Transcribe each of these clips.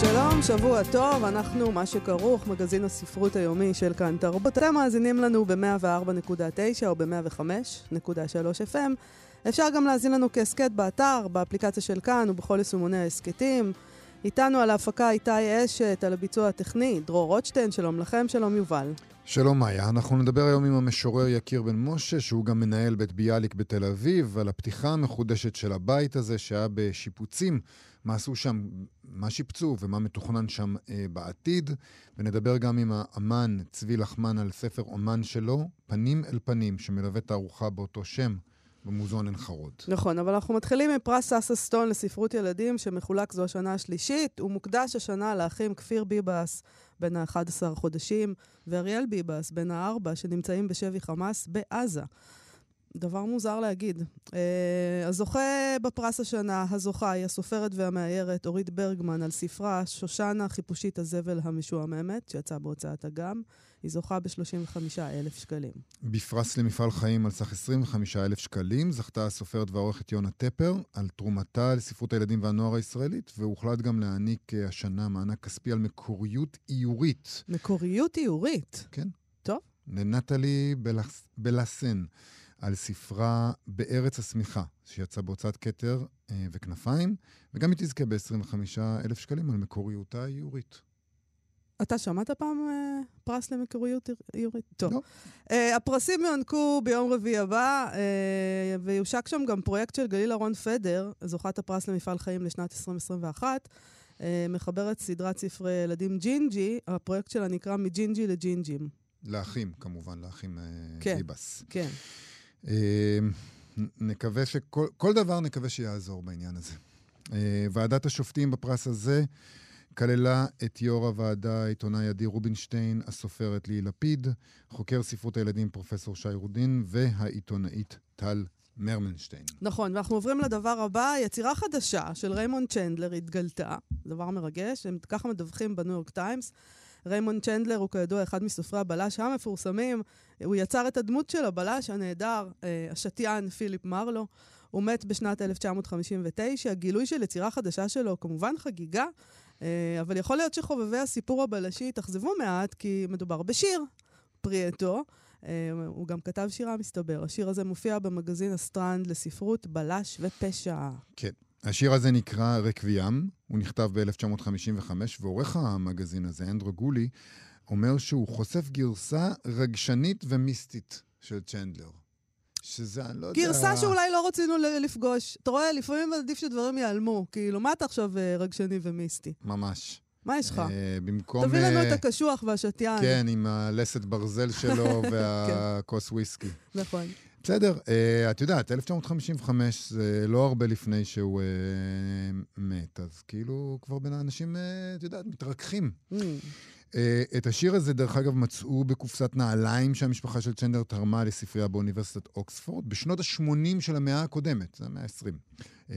שלום, שבוע טוב, אנחנו מה שכרוך, מגזין הספרות היומי של כאן תרבות. אתם מאזינים לנו ב-104.9 או ב-105.3 FM. אפשר גם להאזין לנו כהסכת באתר, באפליקציה של כאן ובכל יישומוני ההסכתים. איתנו על ההפקה איתי אשת, על הביצוע הטכני, דרור רוטשטיין, שלום לכם, שלום יובל. שלום מאיה, אנחנו נדבר היום עם המשורר יקיר בן משה, שהוא גם מנהל בית ביאליק בתל אביב, על הפתיחה המחודשת של הבית הזה, שהיה בשיפוצים, מה עשו שם, מה שיפצו ומה מתוכנן שם אה, בעתיד. ונדבר גם עם האמן צבי לחמן על ספר אומן שלו, פנים אל פנים, שמלווה תערוכה באותו שם. במוזיאון עין חרוד. נכון, אבל אנחנו מתחילים מפרס סאסה סטון לספרות ילדים, שמחולק זו השנה השלישית. הוא מוקדש השנה לאחים כפיר ביבס, בן ה-11 חודשים, ואריאל ביבס, בן הארבע, שנמצאים בשבי חמאס בעזה. דבר מוזר להגיד. Uh, הזוכה בפרס השנה, הזוכה היא הסופרת והמאיירת אורית ברגמן על ספרה שושנה חיפושית הזבל המשועממת, שיצאה בהוצאת אגם. היא זוכה ב-35,000 שקלים. בפרס למפעל חיים על סך 25,000 שקלים זכתה הסופרת והעורכת יונה טפר על תרומתה לספרות הילדים והנוער הישראלית, והוחלט גם להעניק אה, השנה מענק כספי על מקוריות איורית. מקוריות איורית? כן. טוב. לנטלי בלס... בלסן. על ספרה בארץ השמיכה, שיצא בהוצאת כתר אה, וכנפיים, וגם היא תזכה ב-25,000 שקלים על מקוריותה האיורית. אתה שמעת פעם אה, פרס למקוריות איורית? טוב. לא. אה, הפרסים יוענקו ביום רביעי הבא, אה, ויושק שם גם פרויקט של גליל אהרון פדר, זוכת הפרס למפעל חיים לשנת 2021. אה, מחברת סדרת ספרי ילדים ג'ינג'י, הפרויקט שלה נקרא מג'ינג'י לג'ינג'ים. לאחים, כמובן, לאחים אה, כן, ליבס. כן. אה, נקווה שכל כל דבר נקווה שיעזור בעניין הזה. אה, ועדת השופטים בפרס הזה כללה את יו"ר הוועדה, העיתונאי עדי רובינשטיין, הסופרת ליהי לפיד, חוקר ספרות הילדים פרופסור שי רודין והעיתונאית טל מרמנשטיין. נכון, ואנחנו עוברים לדבר הבא. יצירה חדשה של ריימונד צ'נדלר התגלתה, דבר מרגש, הם ככה מדווחים בניו יורק טיימס. ריימונד צ'נדלר הוא כידוע אחד מסופרי הבלש המפורסמים. הוא יצר את הדמות של הבלש הנהדר, אה, השתיין פיליפ מרלו. הוא מת בשנת 1959. גילוי של יצירה חדשה שלו, כמובן חגיגה, אה, אבל יכול להיות שחובבי הסיפור הבלשי התאכזבו מעט, כי מדובר בשיר פרי עטו. אה, הוא גם כתב שירה, מסתבר. השיר הזה מופיע במגזין הסטרנד לספרות בלש ופשע. כן. השיר הזה נקרא רקוויאם, הוא נכתב ב-1955, ועורך המגזין הזה, אנדרו גולי, אומר שהוא חושף גרסה רגשנית ומיסטית של צ'נדלר. שזה, אני לא יודע... גרסה שאולי לא רצינו לפגוש. אתה רואה, לפעמים עדיף שדברים ייעלמו. כאילו, מה אתה עכשיו אה, רגשני ומיסטי? ממש. מה יש לך? אה, במקום... תביא לנו אה, את הקשוח והשתיין. כן, עם הלסת ברזל שלו והכוס וויסקי. נכון. בסדר, אה, את יודעת, 1955 זה לא הרבה לפני שהוא אה, מת, אז כאילו כבר בין האנשים, אה, את יודעת, מתרככים. Mm. את השיר הזה, דרך אגב, מצאו בקופסת נעליים שהמשפחה של צ'נדלר תרמה לספרייה באוניברסיטת אוקספורד בשנות ה-80 של המאה הקודמת, זה המאה ה-20.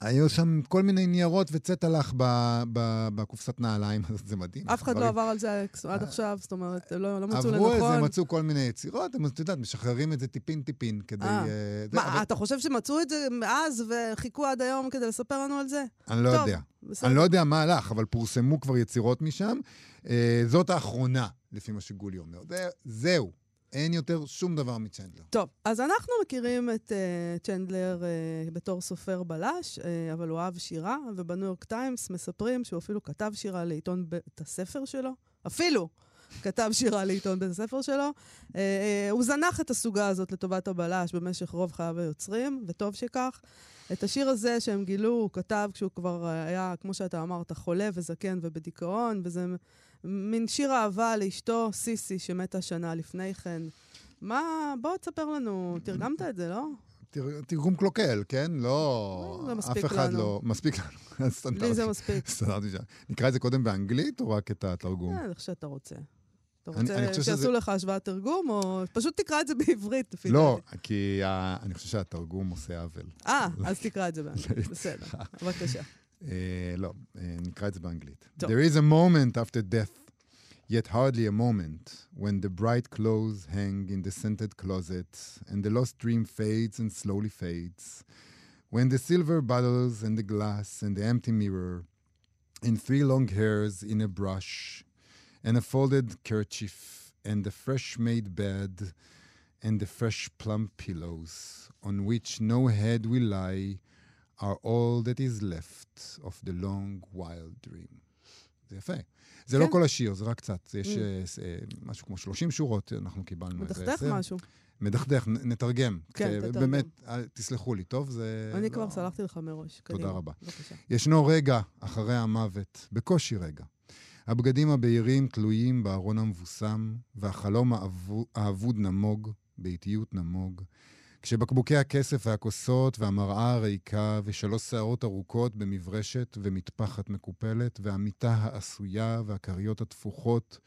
היו שם כל מיני ניירות וצטלח ב- ב- בקופסת נעליים, אז זה מדהים. אף אחד לא עבר על זה עד עכשיו, זאת אומרת, לא לא מצאו עברו את זה, לנכון. מצאו כל מיני יצירות, הם, את יודעת, משחררים את זה טיפין-טיפין כדי... אה. אה, מה, אתה חושב שמצאו את זה מאז וחיכו עד היום כדי לספר לנו על זה? אני לא יודע. אני לא יודע מה הלך, אבל פורסמו כבר יצירות משם. אה, זאת האחרונה, לפי מה שגולי אומר. זה, זהו, אין יותר שום דבר מצ'נדלר. טוב, אז אנחנו מכירים את uh, צ'נדלר uh, בתור סופר בלש, uh, אבל הוא אהב שירה, ובניו יורק טיימס מספרים שהוא אפילו כתב שירה לעיתון בית הספר שלו. אפילו כתב שירה לעיתון בית הספר שלו. Uh, uh, הוא זנח את הסוגה הזאת לטובת הבלש במשך רוב חייו היוצרים, וטוב שכך. את השיר הזה שהם גילו, הוא כתב כשהוא כבר היה, כמו שאתה אמרת, חולה וזקן ובדיכאון, וזה מין שיר אהבה לאשתו סיסי שמתה שנה לפני כן. מה, בוא תספר לנו, תרגמת את זה, לא? תר- תרגום קלוקל, כן? לא... אף אחד. לא... מספיק לנו. לי זה מספיק. סטנדרטי שם. נקרא את זה קודם באנגלית או רק את התרגום? אה, איך שאתה רוצה. אתה רוצה שיעשו לך השוואת תרגום, או פשוט תקרא את זה בעברית, לפי לא. כי אני חושב שהתרגום עושה עוול. אה, אז תקרא את זה באנגלית. בסדר, בבקשה. אה, לא, אה, נקרא את זה באנגלית. טוב. There is a moment after death, yet hardly a moment, when the bright clothes hang in the scented closet, and the lost dream fades and slowly fades, when the silver bottles and the glass and the empty mirror, and three long hairs in a brush, and a folded kerchief, and the fresh-made bed, and the fresh plum pillows, on which no head will lie, are all that is left of the long wild dream. זה יפה. זה לא כן. כל השיר, זה רק קצת. יש Mm. אה, אה, משהו כמו 30 שורות, אנחנו קיבלנו איזה מדכדך עשר. משהו. מדכדך, נתרגם. כן, תתרגם. באמת, אה, תסלחו לי, טוב? זה... אני לא- כבר סלחתי לך מראש. תודה קדימה, רבה. בבקשה. ישנו רגע אחרי המוות, בקושי רגע. הבגדים הבהירים תלויים בארון המבוסם, והחלום האבו- האבוד נמוג, באיטיות נמוג. כשבקבוקי הכסף והכוסות והמראה הריקה ושלוש שערות ארוכות במברשת ומטפחת מקופלת והמיטה העשויה והכריות התפוחות,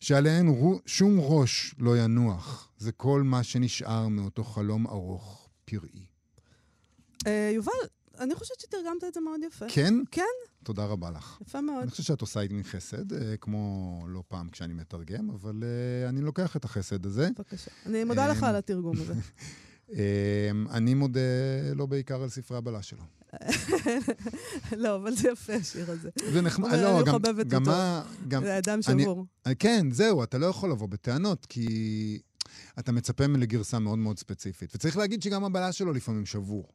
שעליהן שום ראש לא ינוח, זה כל מה שנשאר מאותו חלום ארוך, פראי. אה, יובל, אני חושבת שתרגמת את זה מאוד יפה. כן? כן, תודה רבה לך. יפה מאוד. אני חושב שאת עושה איתי חסד, אה, כמו לא פעם כשאני מתרגם, אבל אה, אני לוקח את החסד הזה. בבקשה. אני מודה לך על התרגום הזה. אה, אני מודה לו בעיקר על ספרי הבלש שלו. לא, אבל זה יפה השיר הזה. זה נחמד, לא, גם, גם אותו. מה... גם, זה אדם שבור. אה, כן, זהו, אתה לא יכול לבוא בטענות, כי אתה מצפה לגרסה מאוד מאוד ספציפית. וצריך להגיד שגם הבלש שלו לפעמים שבור.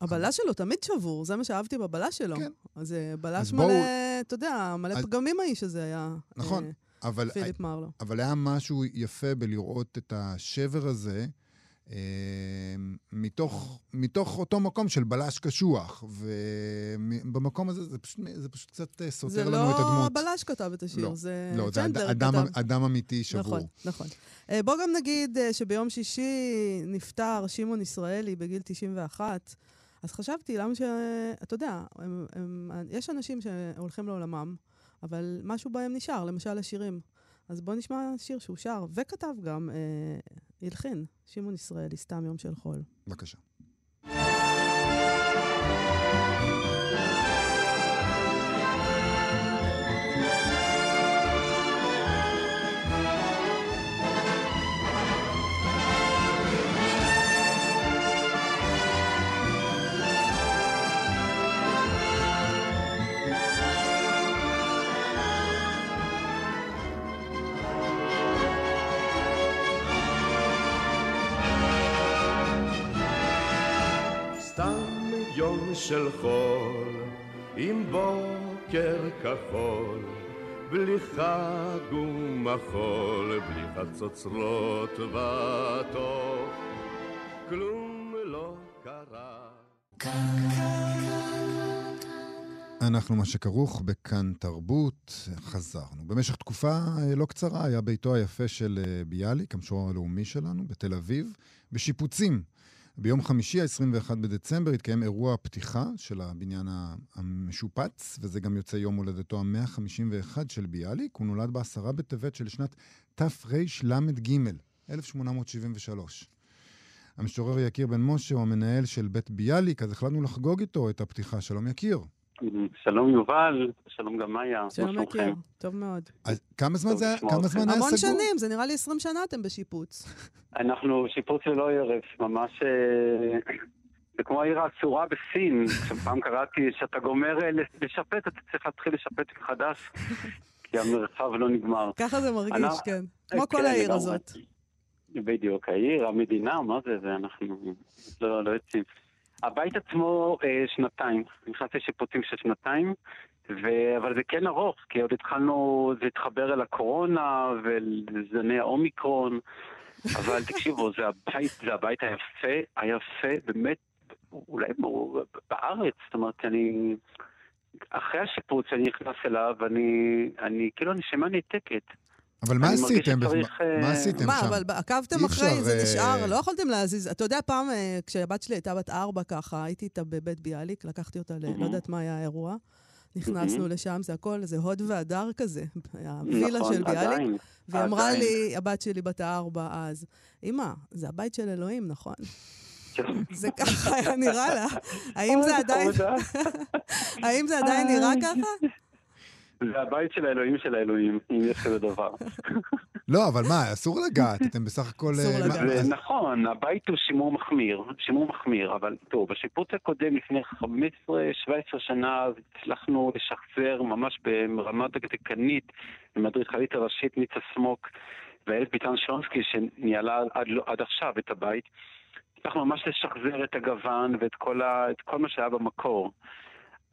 הבלש שלו תמיד שבור, זה מה שאהבתי בבלש שלו. כן. אז זה בלש מלא, אתה יודע, מלא אז- פגמים האיש הזה היה. נכון, אה, אבל, פיליפ מרלו. אבל היה משהו יפה בלראות את השבר הזה אה, מתוך, מתוך אותו מקום של בלש קשוח, ובמקום הזה זה פשוט, זה פשוט קצת אה, זה סותר לנו לא את הדמות. הבלש כתב את השיר, לא, זה לא, זה צ'נדלר אד- אדם, כתב. אדם אמיתי שבור. נכון, נכון. אה, בוא גם נגיד אה, שביום שישי נפטר שמעון ישראלי בגיל 91, אז חשבתי, למה ש... אתה יודע, הם, הם, יש אנשים שהולכים לעולמם, אבל משהו בהם נשאר, למשל השירים. אז בוא נשמע שיר שהוא שר, וכתב גם, אה, הלחין, שמעון ישראלי, סתם יום של חול. בבקשה. של חול, עם בוקר כחול, בלי חג ומחול, בלי חצוצרות וטוב, כלום לא קרה. אנחנו מה שכרוך בכאן תרבות, חזרנו. במשך תקופה אה, לא קצרה היה ביתו היפה של אה, ביאליק, המשורר הלאומי שלנו, בתל אביב, בשיפוצים. ביום חמישי, ה-21 בדצמבר, התקיים אירוע הפתיחה של הבניין המשופץ, וזה גם יוצא יום הולדתו ה-151 של ביאליק. הוא נולד בעשרה בטבת של שנת תרל"ג, 1873. המשורר יקיר בן משה הוא המנהל של בית ביאליק, אז החלטנו לחגוג איתו את הפתיחה. שלום יקיר. שלום יובל, שלום גם מאיה. מה שלום? מכיר, טוב מאוד. אז כמה זמן זה כמה. זמן היה המון סגור? שנים, זה נראה לי 20 שנה אתם בשיפוץ. אנחנו שיפוץ ללא הרף, ממש... אה, זה כמו העיר האסורה בסין. פעם קראתי שאתה גומר אה, לשפט, אתה צריך להתחיל לשפט מחדש, כי המרחב לא נגמר. ככה זה מרגיש, כן. כמו כן, כל העיר לגמרי. הזאת. בדיוק, העיר, המדינה, מה זה, זה אנחנו לא, לא יוצאים. הבית עצמו אה, שנתיים, נכנסתי לשיפוצים של שנתיים, ו... אבל זה כן ארוך, כי עוד התחלנו, זה התחבר אל הקורונה ולזני האומיקרון, אבל תקשיבו, זה הבית, זה הבית היפה, היפה באמת, אולי בארץ, זאת אומרת, אני... אחרי השיפוץ שאני נכנס אליו, אני, אני כאילו הנשימה ניתקת. אבל מה מרגיש עשיתם? שצריך, מה- אה, מה עשיתם מה, שם? אבל עקבתם אחרי, זה אה, נשאר, לא יכולתם להזיז. אתה יודע, פעם, אה, כשהבת שלי הייתה בת ארבע ככה, הייתי איתה בבית ביאליק, לקחתי אותה, ל- לא יודעת מה היה האירוע. נכנסנו לשם, זה הכל, זה הוד והדר כזה, הווילה נכון, של ביאליק. והיא אמרה. לי, הבת שלי בת הארבע אז, אמא, זה הבית של אלוהים, נכון? זה ככה היה נראה לה. האם זה עדיין, חמודה. האם זה עדיין נראה ככה? זה הבית של האלוהים של האלוהים, אם יש כזה דבר. לא, אבל מה, אסור לגעת, אתם בסך הכל... אסור אה, לגעת. נכון, הבית הוא שימור מחמיר, שימור מחמיר, אבל תראו, בשיפוץ הקודם לפני 15-17 שנה אז הצלחנו לשחזר ממש ברמה דקדקנית עם האדריכלית הראשית ניצה סמוק ואיילת ביטן שונסקי שניהלה עד, לא- עד עכשיו את הבית. הצלחנו ממש לשחזר את הגוון ואת כל, ה, את כל מה שהיה במקור.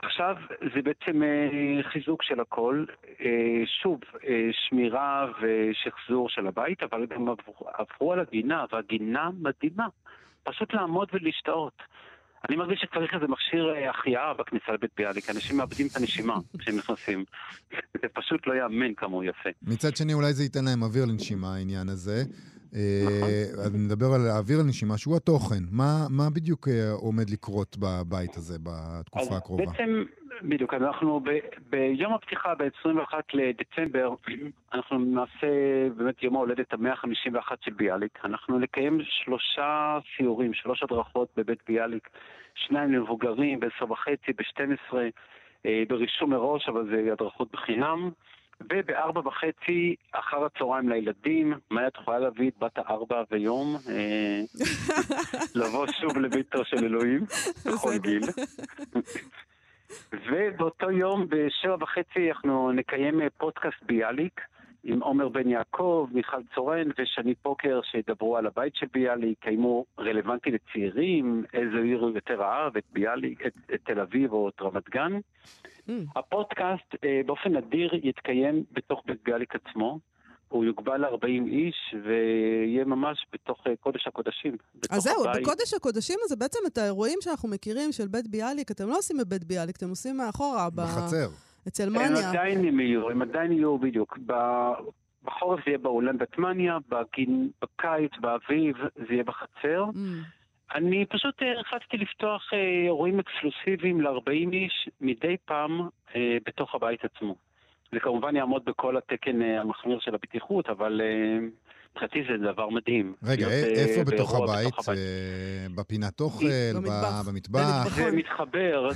עכשיו זה בעצם אה, חיזוק של הכל, אה, שוב, אה, שמירה ושחזור של הבית, אבל גם עברו, על הגינה, והגינה מדהימה. פשוט לעמוד ולהשתאות. אני מרגיש שצריך איזה מכשיר אה, החייאה בכניסה לבית ביאליק, אנשים מאבדים את הנשימה כשהם נכנסים. זה פשוט לא ייאמן כמה הוא יפה. מצד שני, אולי זה ייתן להם אוויר לנשימה, העניין הזה. אה, נכון. אז נדבר על האוויר לנשימה, שהוא התוכן. מה, מה בדיוק אה, עומד לקרות בבית הזה בתקופה הקרובה? בעצם, בדיוק, אנחנו ב, ביום הפתיחה ב-21 לדצמבר, אנחנו נעשה באמת יום ההולדת ה-151 של ביאליק. אנחנו נקיים שלושה סיורים, שלוש הדרכות בבית ביאליק, שניים למבוגרים, ב-10 וחצי, ב-12, אה, ברישום מראש, אבל זה הדרכות בחינם. ובארבע וחצי אחר הצהריים לילדים, מאיה את יכולה להביא את בת הארבע ויום, אה, לבוא שוב לביתו של אלוהים, בכל גיל. ובאותו יום, בשבע וחצי, אנחנו נקיים אה, פודקאסט ביאליק עם עומר בן יעקב, מיכל צורן ושני פוקר שידברו על הבית של ביאליק, האם הוא רלוונטי לצעירים, איזה עיר הוא יותר אהב, את ביאליק, את, את תל אביב או את רמת גן. Mm. הפודקאסט אה, באופן נדיר יתקיים בתוך בית ביאליק עצמו. הוא יוגבל ל-40 איש ויהיה ממש בתוך אה, קודש הקודשים. בתוך אז זהו, הבית. בקודש הקודשים הזה בעצם את האירועים שאנחנו מכירים של בית ביאליק, אתם לא עושים בבית ביאליק, אתם עושים מאחורה, ב- אצל הם מניה. עדיין הם יהיו, הם עדיין יהיו בדיוק. בחורף זה יהיה באולם בתמניה, בגין- בקיץ, באביב, זה יהיה בחצר. Mm. אני פשוט אה, החלטתי לפתוח אה, אירועים אקסקלוסיביים ל-40 איש מדי פעם אה, בתוך הבית עצמו. זה כמובן יעמוד בכל התקן אה, המחמיר של הבטיחות, אבל אה, מבחינתי זה דבר מדהים. רגע, להיות, א- אה, איפה בתוך הבית? אה, בפינת אוכל? במטבח. זה מתחבר,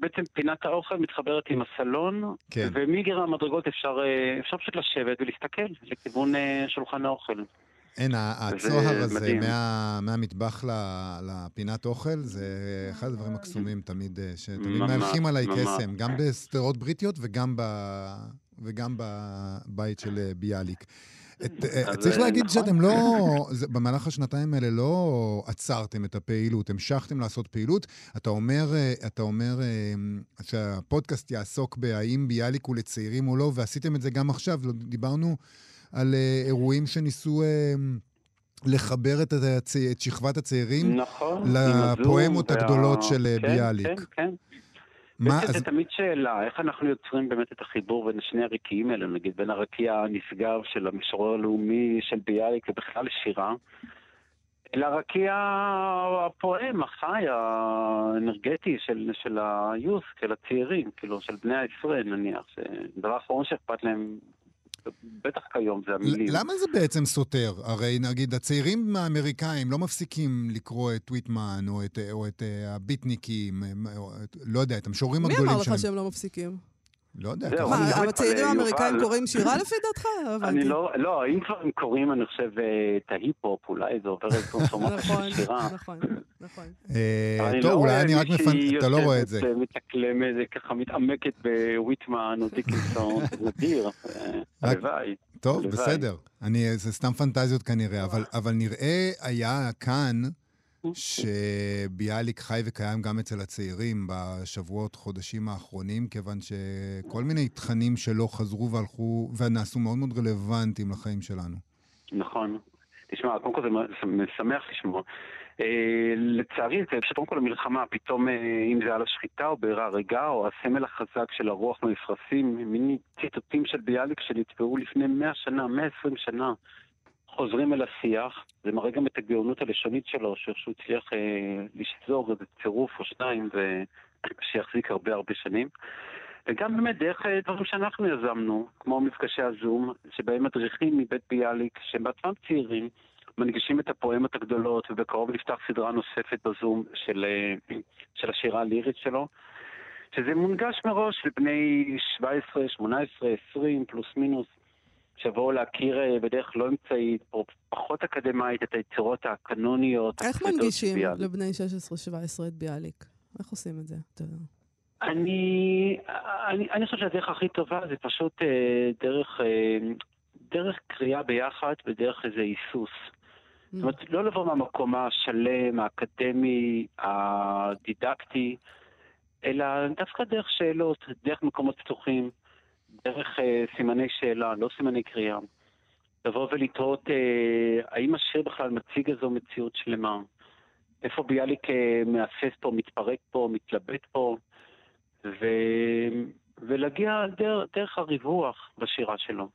בעצם פינת האוכל מתחברת עם הסלון, כן. ומגר המדרגות אפשר, אה, אפשר פשוט לשבת ולהסתכל לכיוון שולחן האוכל. אין, הצוהר הזה. מה- מהמטבח ל- לפינת אוכל, זה אחד הדברים הקסומים תמיד, שתמיד מהלכים עליי. קסם, גם בסדרות בריטיות וגם ב- וגם בבית של ביאליק. אה, אז, צריך אה, להגיד נכון. שאתם לא, זה- במהלך השנתיים האלה לא עצרתם את הפעילות, המשכתם לעשות פעילות. אתה אומר, אה, אתה אומר אה, שהפודקאסט יעסוק בהאם ביאליק הוא לצעירים או לא, ועשיתם את זה גם עכשיו. לא- דיברנו על אה, אירועים שניסו אה, לחבר את, שכבת הצעירים. נכון. לפואמות הגדולות של, אה, כן, ביאליק. כן, כן. מה, בעצם אז, זה תמיד שאלה, איך אנחנו יוצרים באמת את החיבור בין שני הרקיעים האלה, נגיד בין הרקיע הנשגב של המשורר הלאומי של ביאליק ובכלל שירה, לרקיע הפועם, החי, האנרגטי של, של היוס, של הצעירים, כאילו, של בני העשרה נניח, שהדבר האחרון שאכפת להם, בטח כיום, זה המילים. למה זה בעצם סותר? הרי נגיד הצעירים האמריקאים לא מפסיקים לקרוא את טוויטמן או את, או את אה, הביטניקים, או את, לא יודע, את המשוררים מי הגדולים אמר שלהם. לך שהם לא מפסיקים? לא יודע, זהו, אני זה- לא מה, הצעירים האמריקאים יובל. קוראים שירה לפי דעתך? לא אני. לא, לא, אם כבר הם קוראים, אני חושב, אה, את ההיפ-הופ, אולי זה עובר איזה נכון, של שירה. נכון, נכון. אה, אבל אני טוב, לא אולי אני רק מפנ... אתה לא רואה את זה. יושבת, אה, מתאקלמת, ככה מתעמקת בוויטמן או דיקנסון, זה נדיר, אה, הלוואי. טוב. בסדר. אני, זה סתם פנטזיות כנראה, אבל, אבל נראה היה כאן שביאליק חי וקיים גם אצל הצעירים בשבועות, חודשים האחרונים, כיוון שכל מיני תכנים שלו חזרו והלכו, ונעשו מאוד מאוד רלוונטיים לחיים שלנו. נכון. תשמע, קודם כל זה משמח לשמוע. אה, לצערי, זה פשוט קודם כל המלחמה, פתאום אה, אם זה על השחיטה או בעירה רגע, או הסמל החזק של הרוח במפרשים, מיני ציטוטים של ביאליק שנתבעו לפני 100 שנה, 120 שנה, חוזרים אל השיח. זה מראה גם את הגאונות הלשונית שלו, שאיכשהו הצליח אה, לשזור איזה צירוף או שניים, ושיחזיק הרבה הרבה שנים. וגם באמת דרך אה, דברים שאנחנו יזמנו, כמו מפגשי הזום, שבהם מדריכים מבית ביאליק, שהם בעצמם צעירים, מנגישים את הפואמות הגדולות, ובקרוב נפתח סדרה נוספת בזום של, אה, של השירה הלירית שלו, שזה מונגש מראש לבני 17, 18, 20, פלוס מינוס, שיבואו להכיר אה, בדרך לא אמצעית, או פחות אקדמאית, את היצירות הקנוניות. איך מנגישים. לבני 16-17 את ביאליק? איך עושים את זה? אתה יודע. אני, אני, אני חושב שהדרך הכי טובה זה פשוט אה, דרך, אה, דרך קריאה ביחד ודרך איזה היסוס. זאת אומרת, לא לבוא מהמקום השלם, האקדמי, הדידקטי, אלא דווקא דרך שאלות, דרך מקומות פתוחים, דרך אה, סימני שאלה, לא סימני קריאה. לבוא ולתהות אה, האם השיר בכלל מציג איזו מציאות שלמה. איפה ביאליק אה, מאפס פה, מתפרק פה, מתלבט פה, ו... ולהגיע דרך, דרך הריווח בשירה שלו,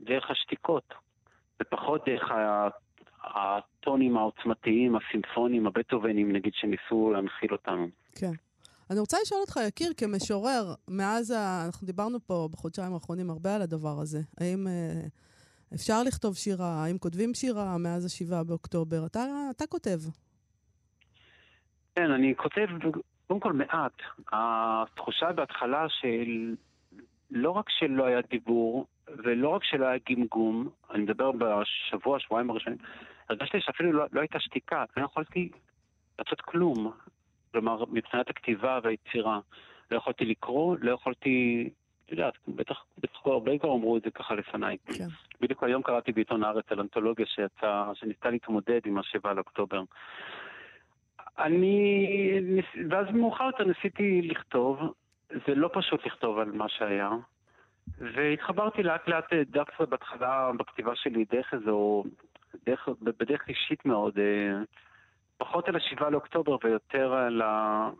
דרך השתיקות, ופחות דרך ה... הטונים העוצמתיים, הסימפוניים, הבטהובנים, נגיד, שניסו להנחיל אותנו. כן. אני רוצה לשאול אותך, יקיר, כמשורר, מאז, ה... אנחנו דיברנו פה בחודשיים האחרונים הרבה על הדבר הזה. האם אה, אפשר לכתוב שירה? האם כותבים שירה מאז השבעה באוקטובר? אתה, אתה כותב. כן, אני כותב, קודם כל מעט. התחושה בהתחלה של לא רק שלא היה דיבור, ולא רק שלא היה גמגום, אני מדבר בשבוע, שבועיים הראשונים, הרגשתי שאפילו לא, לא הייתה שתיקה, לא יכולתי לעשות כלום. כלומר, מבחינת הכתיבה והיצירה. לא יכולתי לקרוא, לא יכולתי, את יודעת, בטח, בטח הרבה כבר אמרו את זה ככה לפניי. כן. בדיוק היום קראתי בעיתון הארץ על אנתולוגיה שיצא, שניסתה להתמודד עם השבעה לאוקטובר. אני, ואז מאוחר יותר ניסיתי לכתוב, זה לא פשוט לכתוב על מה שהיה, והתחברתי לאט לאט אה, דווקא בהתחלה בכתיבה שלי דרך איזו, דרך, בדרך אישית מאוד, אה, פחות על השבעה לאוקטובר ויותר על, ה,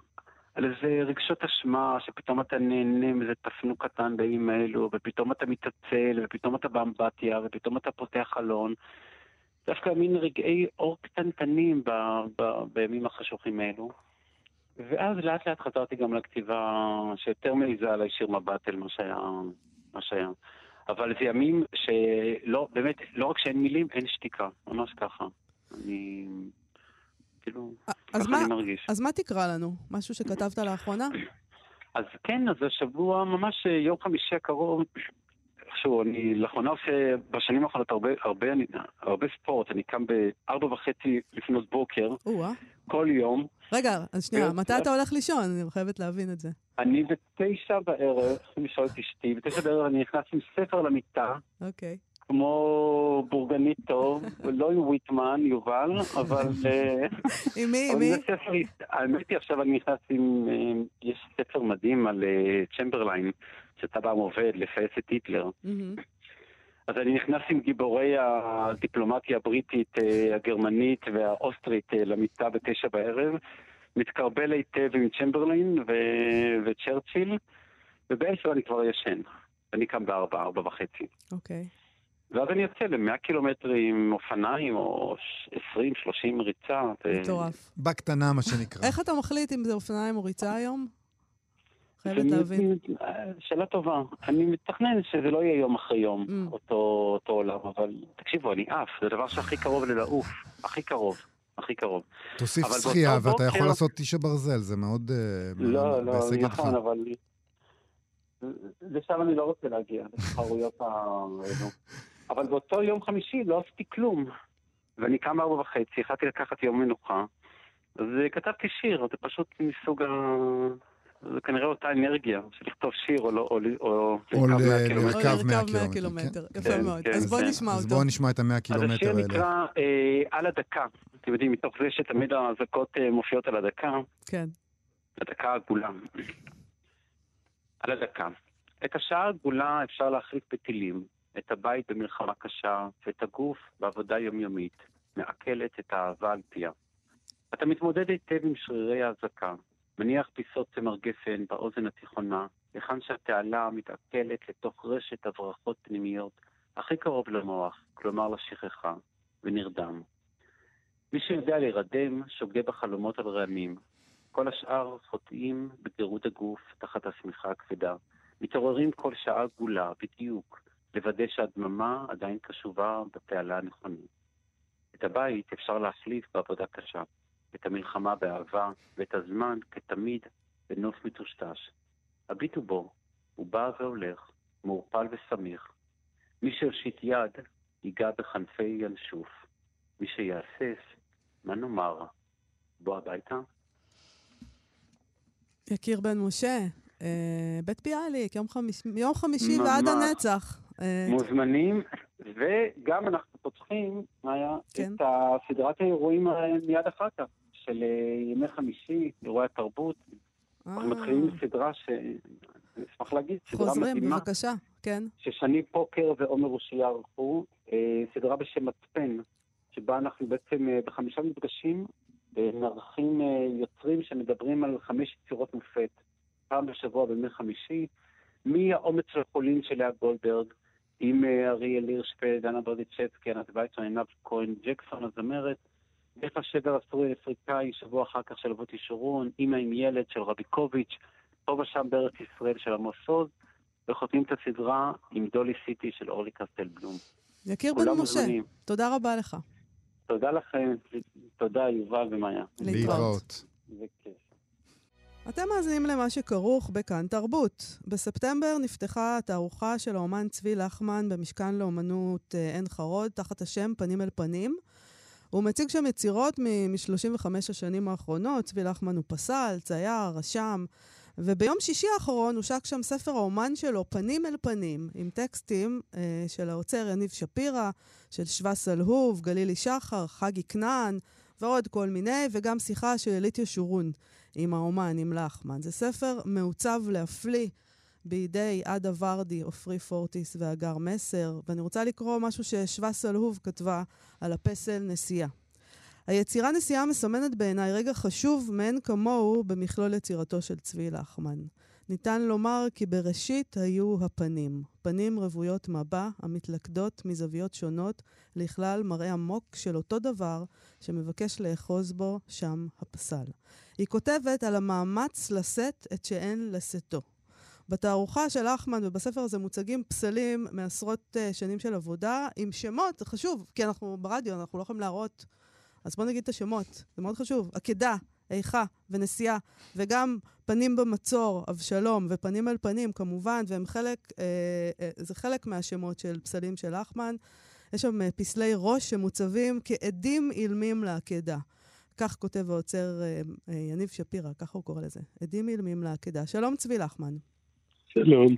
על איזה רגשות אשמה, שפתאום אתה נהנה מאיזה תפנוק קטן בימים האלו, ופתאום אתה מתעצל, ופתאום אתה באמבטיה, ופתאום אתה פותח חלון. דווקא מין רגעי אור קטנטנים ב, ב, בימים החשוכים האלו. ואז לאט לאט חזרתי גם לכתיבה שיותר מעיזה עליי שיר מבט אל מה שהיה, מה שהיה. אבל זה ימים שלא, באמת, לא רק שאין מילים, אין שתיקה. ממש ככה. אני... כאילו, אז ככה מה, אני מרגיש. אז מה תקרא לנו? משהו שכתבת לאחרונה? אז כן, אז השבוע, ממש אה, יום חמישי הקרוב, איכשהו, אני לאחרונה עושה בשנים האחרונות הרבה, הרבה, אני- הרבה ספורט, אני קם בארבע וחצי לפנות בוקר. כל יום. רגע, אז שנייה, כן. מתי אתה הולך לישון? אני חייבת להבין את זה. אני בתשע בערב, צריכים לשאול את אשתי, בתשע בערב אני נכנס עם ספר למיטה, אוקיי. כמו בורגני טוב, לא עם ויטמן, יובל, אבל... אה, עם מי? עם מי? האמת היא עכשיו אני נכנס עם, אה, יש ספר מדהים על אה, צ'מברליין, שאתה פעם עובד לפייס את היטלר. אז אני נכנס עם גיבורי הדיפלומטיה הבריטית, הגרמנית והאוסטרית למיטה בתשע בערב, מתקרבל היטב עם צ'מברליין ו- וצ'רצ'יל, ובעשר אני כבר ישן. אני קם בארבע, ארבע וחצי. אוקיי. ואז אני יוצא למאה קילומטרים אופניים, או עשרים, שלושים ריצה. ו- מטורף. בקטנה, מה שנקרא. איך אתה מחליט אם זה אופניים או ריצה היום? חייבת זה- להבין. אה, שאלה טובה. אני מתכנן שזה לא יהיה יום אחרי יום, Mm. אותו, עולם, אבל תקשיבו, אני עף, זה הדבר שהכי קרוב ללעוף. הכי קרוב, הכי קרוב. תוסיף שחייה, ואתה יכול לעשות תשע ברזל, זה מאוד אה, לא, לא. נכון, אבל... לשם אני לא רוצה להגיע, לתחרויות האלו. אבל באותו יום חמישי לא עשיתי כלום. ואני קם ארבע וחצי, החלטתי לקחת יום מנוחה. אז אה, כתבתי שיר, זה פשוט מסוג ה... זה כנראה אותה אנרגיה של לכתוב שיר או לא, או... או, או לרכב ל- 100 קילומטר. או לרכב 100 לרכב 100 קילומטר, קילומטר. כן. יפה כן, מאוד. כן, אז בוא כן. נשמע אז אותו. בואו נשמע את המאה אז קילומטר השיר האלה. נקרא אה, על הדקה. אתם יודעים, מתוך זה שתמיד האזעקות אה, מופיעות על הדקה. כן. הדקה העגולה. על הדקה. את השעה העגולה אפשר להחליף בטילים, את הבית במלחמה קשה, ואת הגוף בעבודה יומיומית, מעכלת את האהבה על פיה. אתה מתמודד היטב עם שרירי האזעקה, מניח פיסות צמר גפן באוזן התיכונה, היכן שהתעלה מתעכלת לתוך רשת הברחות פנימיות הכי קרוב למוח, כלומר לשכחה, ונרדם. מי שיודע להירדם, שוגה בחלומות על רעמים. כל השאר חוטאים בגירוד הגוף תחת השמיכה הכבדה. מתעוררים כל שעה גולה, בדיוק, לוודא שהדממה עדיין קשובה בתעלה הנכונית. את הבית אפשר להחליף בעבודה קשה, את המלחמה באהבה, ואת הזמן, כתמיד, בנוף מטושטש. הביטו בו, הוא בא והולך, מעורפל וסמיך. מי שיושיט יד, ייגע בכנפי ינשוף. מי שיהסס, מה נאמר? בוא הביתה? יקיר בן משה, אה, בית ביאליק, יום, חמיש, יום חמישי ממש. ועד הנצח. מוזמנים, וגם אנחנו פותחים, מאיה, כן. את הסדרת האירועים מיד אחר כך, של אה, ימי חמישי, אירועי התרבות. אנחנו אה, מתחילים עם סדרה ש... אני אשמח להגיד, סדרה חוזרים, מתאימה, בבקשה, כן. ששני פוקר ועומר אושיה ערכו, אה, סדרה בשם מצפן, שבה אנחנו בעצם בחמישה מפגשים מארחים יוצרים שמדברים על חמש יצירות מופת, פעם בשבוע בימי חמישי, מהאומץ של החולין של לאה גולדברג, עם אה, אריאל הירשפלד, דנה ברדיצ'בסקי, ענת ויצמן, עינב כהן ג'קסון הזמרת, איך השבר הסורי-אפריקאי, שבוע אחר כך של אבות ישורון, אימא עם ילד של רביקוביץ', פה ושם בארץ ישראל של עמוס עוז, וחותמים את הסדרה עם דולי סיטי של אורלי קסטל בלום. יקיר בן משה. תודה רבה לך. תודה לכם, תודה יובל ומאיה. להתראות. זה כיף. אתם מאזינים למה שכרוך בכאן תרבות. בספטמבר נפתחה התערוכה של האומן צבי לחמן במשכן לאומנות אה, עין חרוד, תחת השם פנים אל פנים. הוא מציג שם יצירות מ-35 השנים האחרונות. צבי לחמן הוא פסל, צייר, רשם, וביום שישי האחרון הושק שם ספר האומן שלו, פנים אל פנים, עם טקסטים אה, של האוצר יניב שפירא, של שבא סלהוב, גלילי שחר, חגי כנען, ועוד כל מיני, וגם שיחה של אלית ישורון עם האומן, עם לחמן. זה ספר מעוצב להפליא בידי עדה ורדי, עופרי פורטיס והגר מסר, ואני רוצה לקרוא משהו ששבא סלהוב כתבה על הפסל נסיעה. היצירה נסיעה מסמנת בעיניי רגע חשוב מאין כמוהו במכלול יצירתו של צבי לחמן. ניתן לומר כי בראשית היו הפנים, פנים רוויות מבע המתלכדות מזוויות שונות לכלל מראה עמוק של אותו דבר שמבקש לאחוז בו שם הפסל. היא כותבת על המאמץ לשאת את שאין לשאתו. בתערוכה של אחמן ובספר הזה מוצגים פסלים מעשרות uh, שנים של עבודה עם שמות, חשוב, כי אנחנו ברדיו, אנחנו לא יכולים להראות, אז בואו נגיד את השמות, זה מאוד חשוב. עקדה, איכה ונשיאה, וגם פנים במצור, אבשלום, ופנים אל פנים כמובן, והם חלק, אה, אה, זה חלק מהשמות של פסלים של אחמן. יש שם אה, פסלי ראש שמוצבים כעדים אילמים לעקדה. כך כותב האוצר אה, אה, יניב שפירא, ככה הוא קורא לזה. עדים אילמים לעקדה. שלום צבי לחמן. שלום.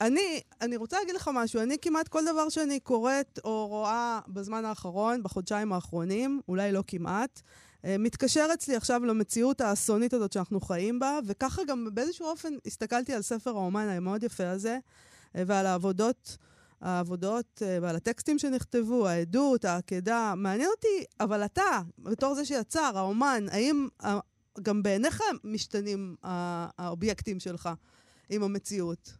אני, אני רוצה להגיד לך משהו, אני כמעט כל דבר שאני קוראת או רואה בזמן האחרון, בחודשיים האחרונים, אולי לא כמעט, מתקשר אצלי עכשיו למציאות האסונית הזאת שאנחנו חיים בה, וככה גם באיזשהו אופן הסתכלתי על ספר האומן המאוד יפה הזה, אה, ועל העבודות, העבודות אה, ועל הטקסטים שנכתבו, העדות, העקדה. מעניין אותי, אבל אתה, בתור זה שיצר, האומן, האם אה, גם בעיניך משתנים אה, האובייקטים שלך עם המציאות?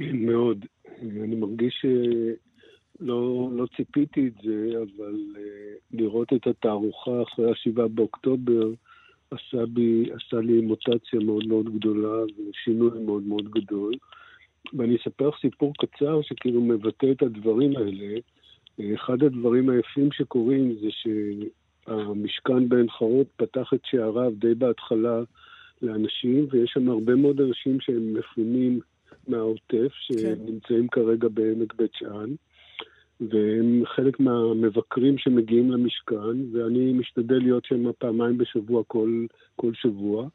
מאוד. אני מרגיש שלא לא ציפיתי את זה, אבל אה, לראות את התערוכה אחרי השבעה באוקטובר עשה, בי, עשה לי מוטציה מאוד מאוד גדולה ושינוי מאוד מאוד גדול. ואני אספר לך סיפור קצר שכאילו מבטא את הדברים האלה. אחד הדברים היפים שקורים זה שהמשכן בעין חרוד פתח את שעריו די בהתחלה לאנשים, ויש שם הרבה מאוד אנשים שהם מפונים מהעוטף, שנמצאים כרגע בעמק בית שאן, והם חלק מהמבקרים שמגיעים למשכן, ואני משתדל להיות שם פעמיים בשבוע כל, כל שבוע,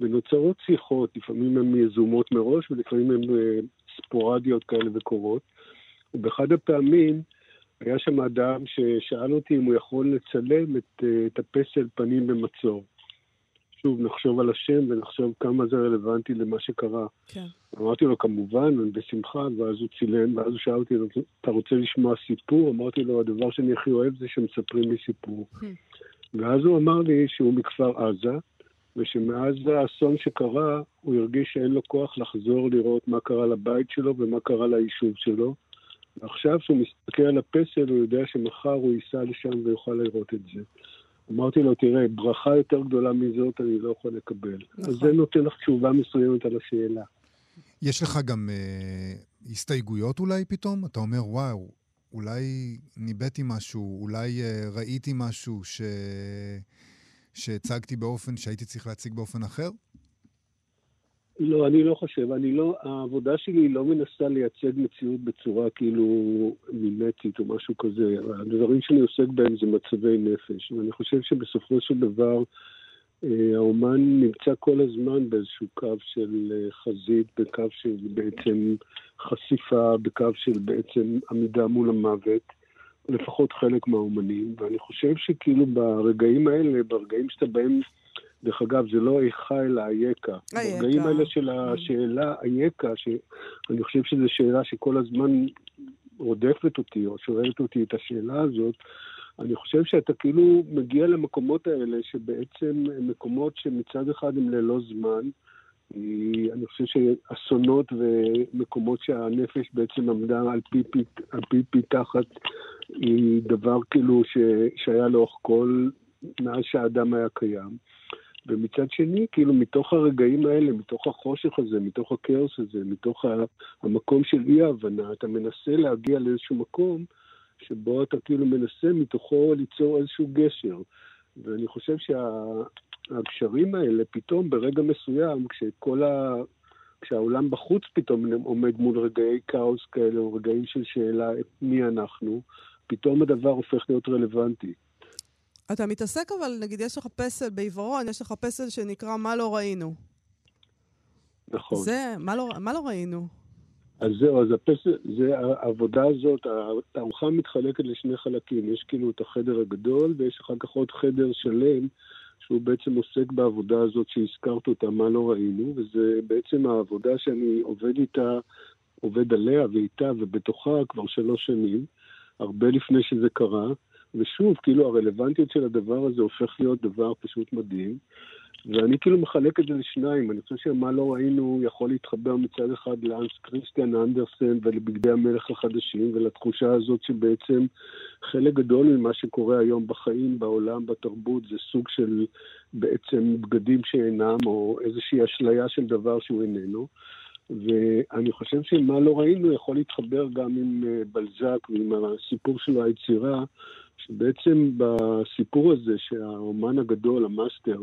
ונוצרות שיחות, לפעמים הן יזומות מראש ולפעמים הן אה, ספורדיות כאלה וקורות. ובאחד הפעמים היה שם אדם ששאל אותי אם הוא יכול לצלם את, אה, את הפסל פנים במצור. שוב, נחשוב על השם ונחשוב כמה זה רלוונטי למה שקרה. כן. אמרתי לו, כמובן, בשמחה, ואז הוא צילם, ואז הוא שאל אותי, אתה רוצה לשמוע סיפור? אמרתי לו, הדבר שאני הכי אוהב זה שמספרים לי סיפור. Hmm. ואז הוא אמר לי שהוא מכפר עזה, ושמאז האסון שקרה, הוא הרגיש שאין לו כוח לחזור לראות מה קרה לבית שלו ומה קרה ליישוב שלו. ועכשיו כשהוא מסתכל על הפסל, הוא יודע שמחר הוא ייסע לשם ויוכל לראות את זה. אמרתי לו, תראה, ברכה יותר גדולה מזאת אני לא יכול לקבל. נכון. אז זה נותן לך תשובה מסוימת על השאלה. יש לך גם אה, הסתייגויות אולי פתאום? אתה אומר, וואו, אולי ניבאתי משהו, אולי אה, ראיתי משהו ש... שהצגתי באופן, שהייתי צריך להציג באופן אחר? לא, אני לא חושב. אני לא, העבודה שלי לא מנסה לייצג מציאות בצורה כאילו מימטית או משהו כזה. הדברים שאני עוסק בהם זה מצבי נפש. ואני חושב שבסופו של דבר אה, האומן נמצא כל הזמן באיזשהו קו של אה, חזית, בקו של בעצם חשיפה, בקו של בעצם עמידה מול המוות. לפחות חלק מהאומנים, ואני חושב שכאילו ברגעים האלה, ברגעים שאתה בהם דרך אגב, זה לא איכה אלא אייכה. ברגעים האלה של השאלה אייכה, שאני חושב שזו שאלה שכל הזמן רודפת אותי, או שואלת אותי את השאלה הזאת, אני חושב שאתה כאילו מגיע למקומות האלה שבעצם הם מקומות שמצד אחד הם ללא זמן. אני חושב שאסונות ומקומות שהנפש בעצם עמדה על פי, פי, על פי פיתחת היא דבר כאילו ש, שהיה לאורך כל, מאז שהאדם היה קיים. ומצד שני, כאילו, מתוך הרגעים האלה, מתוך החושך הזה, מתוך הכאוס הזה, מתוך המקום של אי-ההבנה, אתה מנסה להגיע לאיזשהו מקום שבו אתה כאילו מנסה מתוכו ליצור איזשהו גשר. ואני חושב שהגשרים האלה, פתאום ברגע מסוים, כשכל ה... כשהעולם בחוץ פתאום עומד מול רגעי כאוס כאלה, או רגעים של שאלה מי אנחנו, פתאום הדבר הופך להיות רלוונטי. אתה מתעסק אבל, נגיד, יש לך פסל בעיוורון, יש לך פסל שנקרא מה לא ראינו. נכון. זה, מה לא, מה לא ראינו? אז זהו, אז הפסל, זה, העבודה הזאת, התערוכה מתחלקת לשני חלקים. יש כאילו את החדר הגדול, ויש אחר כך עוד חדר שלם, שהוא בעצם עוסק בעבודה הזאת שהזכרת אותה, מה לא ראינו, וזה בעצם העבודה שאני עובד איתה, עובד עליה ואיתה ובתוכה כבר שלוש שנים, הרבה לפני שזה קרה. ושוב, כאילו הרלוונטיות של הדבר הזה הופך להיות דבר פשוט מדהים. ואני כאילו מחלק את זה לשניים. אני חושב שמה לא ראינו יכול להתחבר מצד אחד לאנס קריסטיאן אנדרסן ולבגדי המלך החדשים ולתחושה הזאת שבעצם חלק גדול ממה שקורה היום בחיים, בעולם, בתרבות, זה סוג של בעצם בגדים שאינם או איזושהי אשליה של דבר שהוא איננו. ואני חושב שמה לא ראינו יכול להתחבר גם עם אה, בלזק ועם הסיפור של היצירה, שבעצם בסיפור הזה שהאומן הגדול, המאסטר,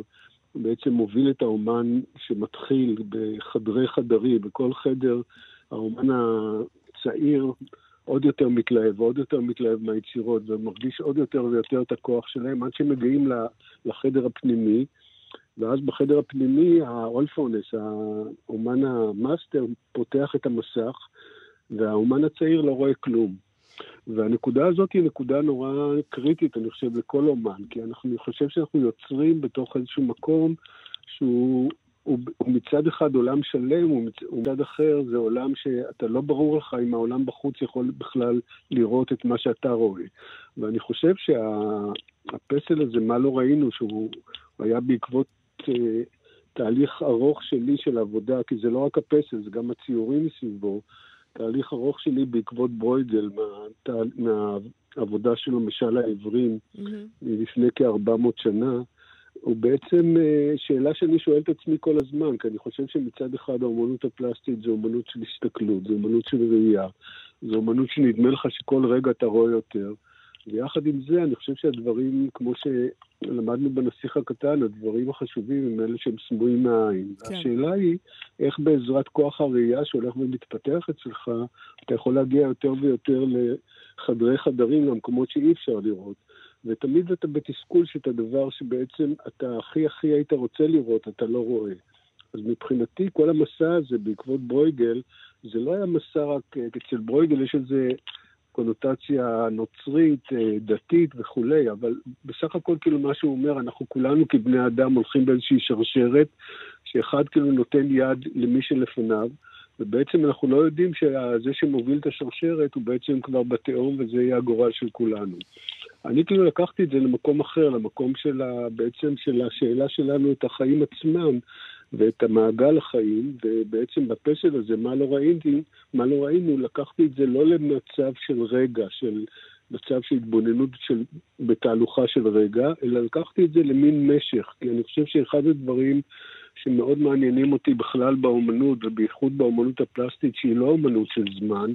בעצם מוביל את האומן שמתחיל בחדרי חדרים, בכל חדר האומן הצעיר עוד יותר מתלהב ועוד יותר מתלהב מהיצירות ומרגיש עוד יותר ויותר את הכוח שלהם עד שמגיעים לחדר הפנימי. ואז בחדר הפנימי האולפונס, האומן המאסטר, פותח את המסך והאומן הצעיר לא רואה כלום. והנקודה הזאת היא נקודה נורא קריטית, אני חושב, לכל אומן, כי אנחנו, אני חושב שאנחנו יוצרים בתוך איזשהו מקום שהוא הוא, הוא מצד אחד עולם שלם, ומצד אחר זה עולם שאתה לא ברור לך אם העולם בחוץ יכול בכלל לראות את מה שאתה רואה. ואני חושב שהפסל הזה, מה לא ראינו, שהוא היה בעקבות אה, תהליך ארוך שלי של עבודה, כי זה לא רק הפסל, זה גם הציורים מסביבו. תהליך ארוך שלי בעקבות ברויגל, מה, מהעבודה שלו, משל העברים, mm-hmm. לפני כ-400 שנה, הוא בעצם אה, שאלה שאני שואל את עצמי כל הזמן, כי אני חושב שמצד אחד האומנות הפלסטית זו אומנות של הסתכלות, זו אומנות של ראייה, זו אומנות שנדמה לך שכל רגע אתה רואה יותר. ויחד עם זה, אני חושב שהדברים, כמו שלמדנו בנסיך הקטן, הדברים החשובים הם אלה שהם סמויים מהעין. כן. השאלה היא, איך בעזרת כוח הראייה שהולך ומתפתח אצלך, אתה יכול להגיע יותר ויותר לחדרי חדרים, למקומות שאי אפשר לראות. ותמיד אתה בתסכול שאת הדבר שבעצם אתה הכי הכי היית רוצה לראות, אתה לא רואה. אז מבחינתי, כל המסע הזה בעקבות ברויגל, זה לא היה מסע רק, אצל ברויגל יש איזה קונוטציה נוצרית, אה, דתית וכולי, אבל בסך הכל כאילו מה שהוא אומר, אנחנו כולנו כבני אדם הולכים באיזושהי שרשרת, שאחד כאילו נותן יד למי שלפניו, ובעצם אנחנו לא יודעים שזה שמוביל את השרשרת הוא בעצם כבר בתהום וזה יהיה הגורל של כולנו. אני כאילו לקחתי את זה למקום אחר, למקום של ה, בעצם של השאלה שלנו את החיים עצמם ואת המעגל החיים, ובעצם בפסל הזה, מה לא ראיתי, מה לא ראינו, לקחתי את זה לא למצב של רגע, של מצב של התבוננות של, בתהלוכה של רגע, אלא לקחתי את זה למין משך, כי אני חושב שאחד הדברים שמאוד מעניינים אותי בכלל באומנות, ובייחוד באומנות הפלסטית, שהיא לא אומנות של זמן,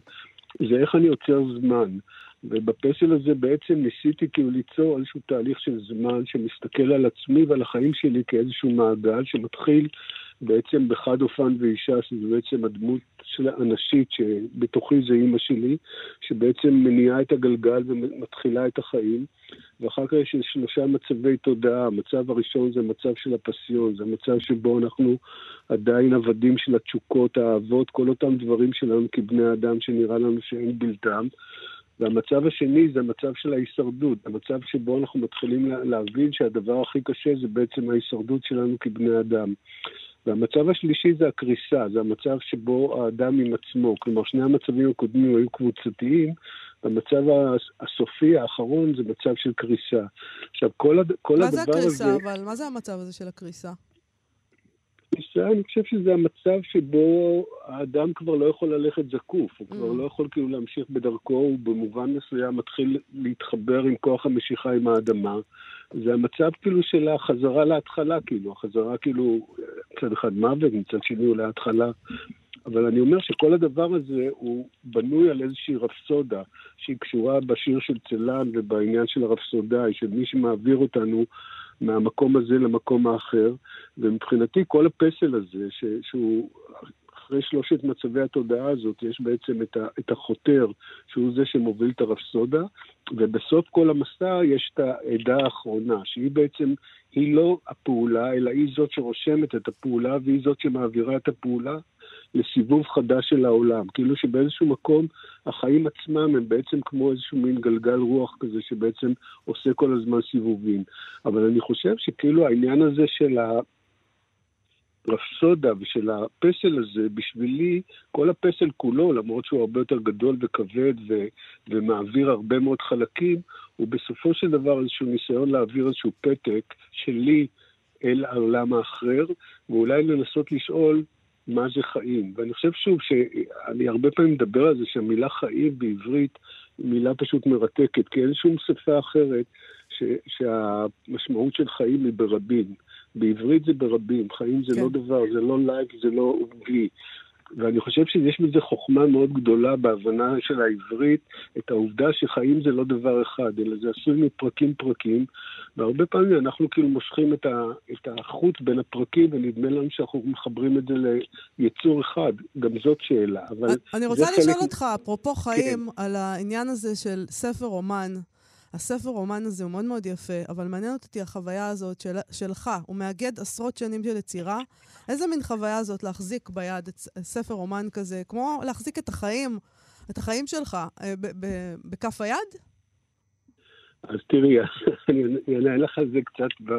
זה איך אני יוצר זמן. ובפסל הזה בעצם ניסיתי כאילו ליצור איזשהו תהליך של זמן שמסתכל על עצמי ועל החיים שלי כאיזשהו מעגל שמתחיל בעצם בחד אופן ואישה, שזה בעצם הדמות של הנשית שבתוכי זה אימא שלי, שבעצם מניעה את הגלגל ומתחילה את החיים. ואחר כך יש שלושה מצבי תודעה. המצב הראשון זה מצב של הפסיון, זה מצב שבו אנחנו עדיין עבדים של התשוקות, האהבות, כל אותם דברים שלנו כבני אדם שנראה לנו שאין בלתם. והמצב השני זה המצב של ההישרדות, המצב שבו אנחנו מתחילים להבין שהדבר הכי קשה זה בעצם ההישרדות שלנו כבני אדם. והמצב השלישי זה הקריסה, זה המצב שבו האדם עם עצמו, כלומר שני המצבים הקודמים היו קבוצתיים, והמצב הסופי האחרון זה מצב של קריסה. עכשיו, כל, הד... כל הדבר הזה... מה זה הקריסה, אבל? מה זה המצב הזה של הקריסה? קריסה, אני חושב שזה המצב שבו האדם כבר לא יכול ללכת זקוף, הוא כבר mm. לא יכול כאילו להמשיך בדרכו, הוא במובן מסוים מתחיל להתחבר עם כוח המשיכה עם האדמה. זה המצב כאילו של החזרה להתחלה, כאילו, החזרה כאילו, מצד אחד מוות, מצד שני אולי התחלה. אבל אני אומר שכל הדבר הזה הוא בנוי על איזושהי רפסודה שהיא קשורה בשיר של צלן ובעניין של הרפסודאי, של מי שמעביר אותנו מהמקום הזה למקום האחר, ומבחינתי כל הפסל הזה, ש, שהוא אחרי שלושת מצבי התודעה הזאת, יש בעצם את, ה, את החותר, שהוא זה שמוביל את הרפסודה, ובסוף כל המסע יש את העדה האחרונה, שהיא בעצם, היא לא הפעולה, אלא היא זאת שרושמת את הפעולה, והיא זאת שמעבירה את הפעולה לסיבוב חדש של העולם. כאילו שבאיזשהו מקום החיים עצמם הם בעצם כמו איזשהו מין גלגל רוח כזה שבעצם עושה כל הזמן סיבובים. אבל אני חושב שכאילו העניין הזה של ה... רפסודה ושל הפסל הזה, בשבילי, כל הפסל כולו, למרות שהוא הרבה יותר גדול וכבד ו- ומעביר הרבה מאוד חלקים, הוא בסופו של דבר איזשהו ניסיון להעביר איזשהו פתק שלי אל העולם האחר, ואולי לנסות לשאול מה זה חיים. ואני חושב שוב שאני הרבה פעמים מדבר על זה שהמילה חיים בעברית היא מילה פשוט מרתקת, כי אין שום שפה אחרת ש- שהמשמעות של חיים היא ברבים. בעברית זה ברבים, חיים זה לא כן. לא דבר, זה לא life, זה לא vie. ואני חושב שיש בזה חוכמה מאוד גדולה בהבנה של העברית, את העובדה שחיים זה לא דבר אחד, אלא זה עשוי מפרקים פרקים, והרבה פעמים אנחנו כאילו מושכים את, ה, את החוט בין הפרקים, ונדמה לנו שאנחנו מחברים את זה ליצור אחד. גם זאת שאלה, אבל... אני רוצה לשאול חלק... אותך, אפרופו חיים, כן. על העניין הזה של ספר אומן. הספר רומן הזה הוא מאוד מאוד יפה, אבל מעניינת אותי החוויה הזאת של, שלך. הוא מאגד עשרות שנים של יצירה. איזה מין חוויה זאת להחזיק ביד את ספר רומן כזה, כמו להחזיק את החיים, את החיים שלך, אה, בכף היד? אז תראי, אני אענה לך על זה קצת.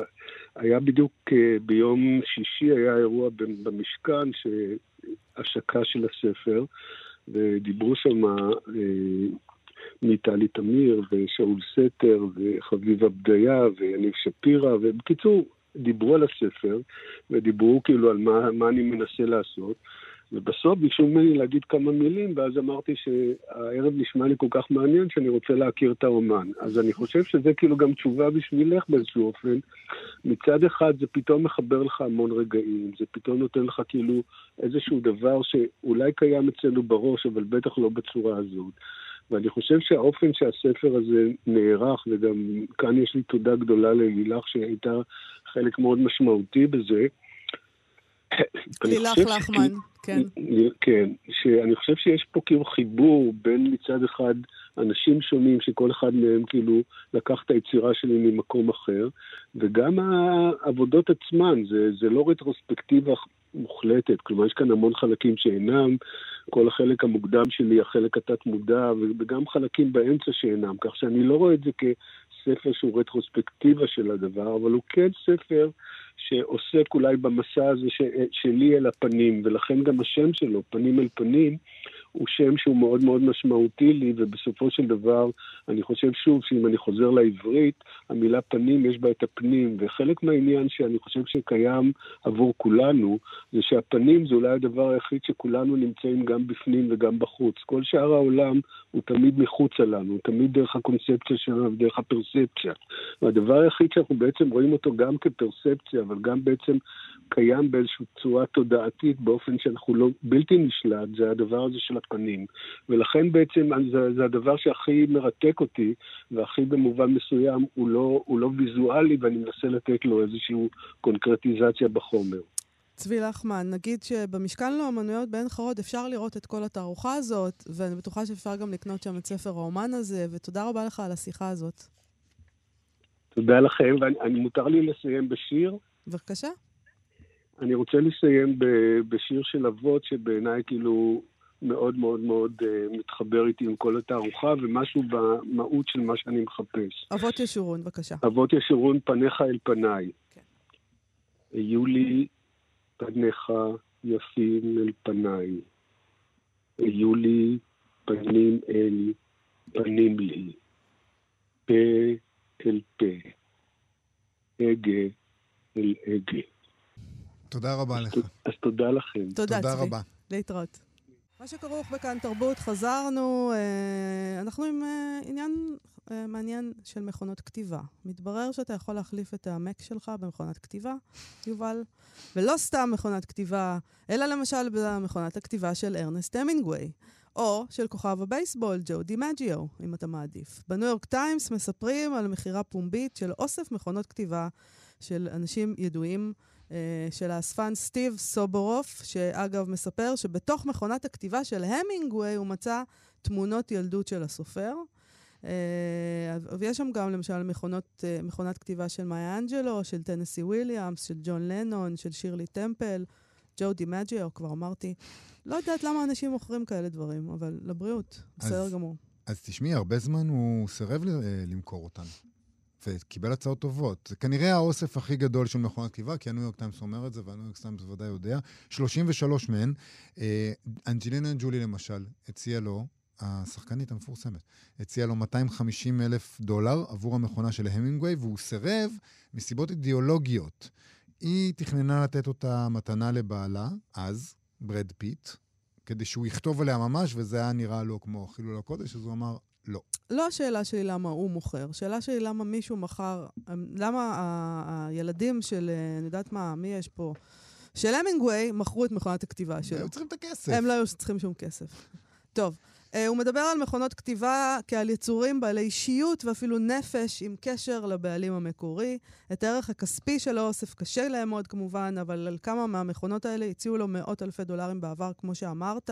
היה בדיוק אה, ביום שישי, היה אירוע במשכן, השקה של הספר, ודיברו שם מטלי תמיר ושאול סתר וחביבה בדיה ויניב שפירא, ובקיצור, דיברו על הספר ודיברו כאילו על מה, מה אני מנסה לעשות. ובסוף ביקשו ממני להגיד כמה מילים, ואז אמרתי שהערב נשמע לי כל כך מעניין שאני רוצה להכיר את האומן. אז אני חושב שזה כאילו גם תשובה בשבילך באיזשהו אופן. מצד אחד זה פתאום מחבר לך המון רגעים, זה פתאום נותן לך כאילו איזשהו דבר שאולי קיים אצלנו בראש, אבל בטח לא בצורה הזאת. ואני חושב שהאופן שהספר הזה נערך, וגם כאן יש לי תודה גדולה ללילך שהייתה חלק מאוד משמעותי בזה. לילך לחמן, כן. כן, שאני חושב שיש פה כאילו חיבור בין מצד אחד אנשים שונים, שכל אחד מהם כאילו לקח את היצירה שלי ממקום אחר, וגם העבודות עצמן, זה, זה לא רטרוספקטיבה מוחלטת, כלומר יש כאן המון חלקים שאינם, כל החלק המוקדם שלי, החלק התת-מודע, וגם חלקים באמצע שאינם, כך שאני לא רואה את זה ספר שהוא רטרוספקטיבה של הדבר, אבל הוא כן ספר שעוסק אולי במסע הזה ש, שלי אל הפנים, ולכן גם השם שלו, פנים אל פנים, הוא שם שהוא מאוד מאוד משמעותי לי, ובסופו של דבר, אני חושב שוב שאם אני חוזר לעברית, המילה פנים יש בה את הפנים, וחלק מהעניין שאני חושב שקיים עבור כולנו, זה שהפנים זה אולי הדבר היחיד שכולנו נמצאים גם בפנים וגם בחוץ. כל שאר העולם הוא תמיד מחוצה לנו, הוא תמיד דרך הקונספציה שלנו ודרך הפרספציה. והדבר היחיד שאנחנו בעצם רואים אותו גם כפרספציה, אבל גם בעצם קיים באיזושהי צורה תודעתית באופן שאנחנו לא, בלתי נשלט, זה הדבר הזה של הפנים. ולכן בעצם זה, זה הדבר שהכי מרתק אותי, והכי במובן מסוים הוא לא, הוא לא ויזואלי, ואני מנסה לתת לו איזושהי קונקרטיזציה בחומר. צבי לחמן, נגיד שבמשכן לאומנויות בעין חרוד אפשר לראות את כל התערוכה הזאת, ואני בטוחה שאפשר גם לקנות שם את ספר האומן הזה, ותודה רבה לך על השיחה הזאת. תודה לכם, ואני מותר לי לסיים בשיר? בבקשה. אני רוצה לסיים בשיר של אבות, שבעיניי כאילו מאוד מאוד מאוד uh, מתחבר איתי עם כל התערוכה, ומשהו במהות של מה שאני מחפש. אבות ישורון, בבקשה. אבות ישורון, פניך אל פניי. כן. היו לי פניך יפים אל פניי. היו לי פנים אל פנים לי. פה אל פה. הגה אל הגה. תודה רבה לך. אז תודה לכם. תודה, תודה רבה. להתראות. מה שכרוך בכאן תרבות, חזרנו, אה, אנחנו עם אה, עניין אה, מעניין של מכונות כתיבה. מתברר שאתה יכול להחליף את המק שלך במכונת כתיבה, יובל, ולא סתם מכונת כתיבה, אלא למשל במכונת הכתיבה של ארנסט המינגווי, או של כוכב הבייסבול, ג'ו דימג'יו, אם אתה מעדיף. בניו יורק טיימס מספרים על מכירה פומבית של אוסף מכונות כתיבה של אנשים ידועים. אה, של האספן סטיב סובורוף, שאגב מספר שבתוך מכונת הכתיבה של המינגווי הוא מצא תמונות ילדות של הסופר. אה, ויש שם גם למשל מכונות, אה, מכונת כתיבה של מאיה אנג'לו, של טנסי וויליאמס, של ג'ון לנון, של שירלי טמפל, ג'ו דימג'יו, כבר אמרתי. לא יודעת למה אנשים מוכרים כאלה דברים, אבל לבריאות, בסדר גמור. אז תשמעי, הרבה זמן הוא סירב למכור אותן. וקיבל הצעות טובות. זה כנראה האוסף הכי גדול של מכונת כתיבה, כי הניו יורק טיימס אומר את זה, והניו יורק טיימס בוודאי יודע. 33 מהן. אה, אנג'לינה ג'ולי למשל הציעה לו, השחקנית המפורסמת, הציעה לו 250 אלף דולר עבור המכונה של המינגווי, והוא סירב מסיבות אידיאולוגיות. היא תכננה לתת אותה מתנה לבעלה, אז, ברד פיט, כדי שהוא יכתוב עליה ממש, וזה היה נראה לו כמו חילול הקודש, אז הוא אמר, לא. לא השאלה שלי למה הוא מוכר, השאלה שלי למה מישהו מכר, למה הילדים של, אני יודעת מה, מי יש פה? של המינגווי מכרו את מכונת הכתיבה שלו. הם צריכים את הכסף. הם לא היו צריכים שום כסף. טוב, אה, הוא מדבר על מכונות כתיבה כעל יצורים בעלי אישיות ואפילו נפש עם קשר לבעלים המקורי. את הערך הכספי של האוסף קשה לאמוד כמובן, אבל על כמה מהמכונות האלה הציעו לו מאות אלפי דולרים בעבר, כמו שאמרת.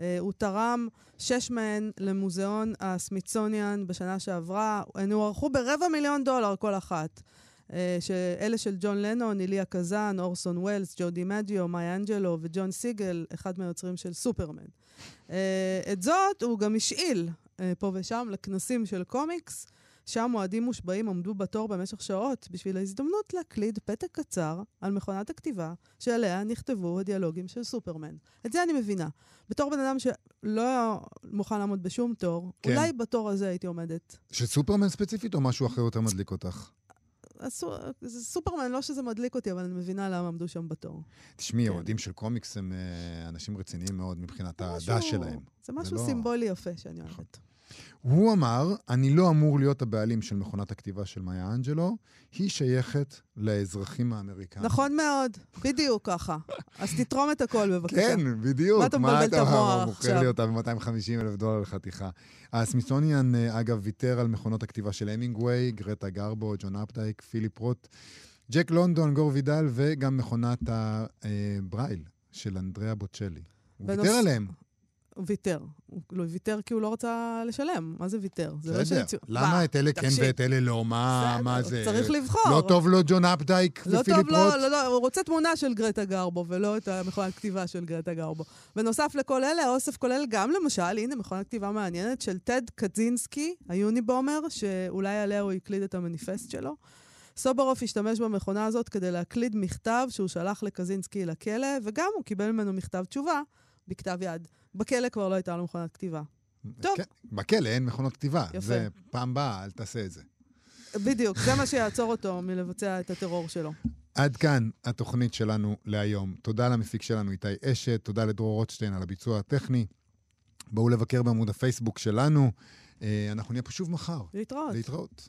אה, הוא תרם שש מהן למוזיאון הסמיצוניאן בשנה שעברה. הן הוערכו ברבע מיליון דולר כל אחת. אה, אלה של ג'ון לנון, איליה קזאן, אורסון ווילס, ג'ודי מדיו, מאי אנג'לו וג'ון סיגל, אחד מהיוצרים של סופרמן. אה, את זאת הוא גם השאיל פה ושם לכנסים של קומיקס. שם אוהדים מושבעים עמדו בתור במשך שעות בשביל ההזדמנות להקליד פתק קצר על מכונת הכתיבה שעליה נכתבו הדיאלוגים של סופרמן. את זה אני מבינה. בתור בן אדם שלא מוכן לעמוד בשום תור, כן. אולי בתור הזה הייתי עומדת. של סופרמן ספציפית או משהו אחר יותר מדליק אותך? זה סופרמן, לא שזה מדליק אותי, אבל אני מבינה למה עמדו שם בתור. תשמעי, כן. אוהדים של קומיקס הם uh, אנשים רציניים מאוד מבחינת האהדה שלהם. זה משהו זה לא... סימבולי יפה שאני אוהבת. הוא אמר, אני לא אמור להיות הבעלים של מכונת הכתיבה של מאיה אנג'לו, היא שייכת לאזרחים האמריקאים. נכון מאוד, בדיוק ככה. אז תתרום את הכל בבקשה. כן, בדיוק. מה אתה מבלבל את המוח עכשיו? מוכר לי אותה ב-250 אלף דולר לחתיכה. הסמיסוניאן, אה, אגב, ויתר על מכונות הכתיבה של המינגווי, גרטה גרבו, ג'ון אפדייק, פיליפ רוט, ג'ק לונדון, גור וידל, וגם מכונת הברייל אה, של אנדריאה בוצ'לי. הוא ויתר עליהם. ויתר. הוא לא ויתר כי הוא לא רצה לשלם. מה זה ויתר? זה לא. שהציעו- למה מה? את אלה כן ואת אלה לא? מה זה? צריך לבחור. לא טוב לו ג'ון אפדייק לא ופיליפ טוב, רוט? לא, לא, לא, הוא רוצה תמונה של גרטה גרבו, ולא את המכונת כתיבה של גרטה גרבו. בנוסף לכל אלה, האוסף כולל גם, למשל, הנה מכונת כתיבה מעניינת, של טד קצ'ינסקי, היוניבומר, שאולי עליה הוא הקליד את המניפסט שלו. סוברוף השתמש במכונה הזאת כדי להקליד מכתב שהוא שלח לקזינסקי לכלא, וגם הוא קיבל ממנו מכתב תשובה בכתב יד. בכלא כבר לא הייתה לו מכונת כתיבה. טוב. בכלא אין מכונות כתיבה. יפה. זה פעם באה, אל תעשה את זה. בדיוק, זה מה שיעצור אותו מלבצע את הטרור שלו. עד כאן התוכנית שלנו להיום. תודה למפיק שלנו איתי אשת, תודה לדרור רוטשטיין על הביצוע הטכני. בואו לבקר בעמוד הפייסבוק שלנו. אה, אנחנו נהיה פה שוב מחר. להתראות. להתראות.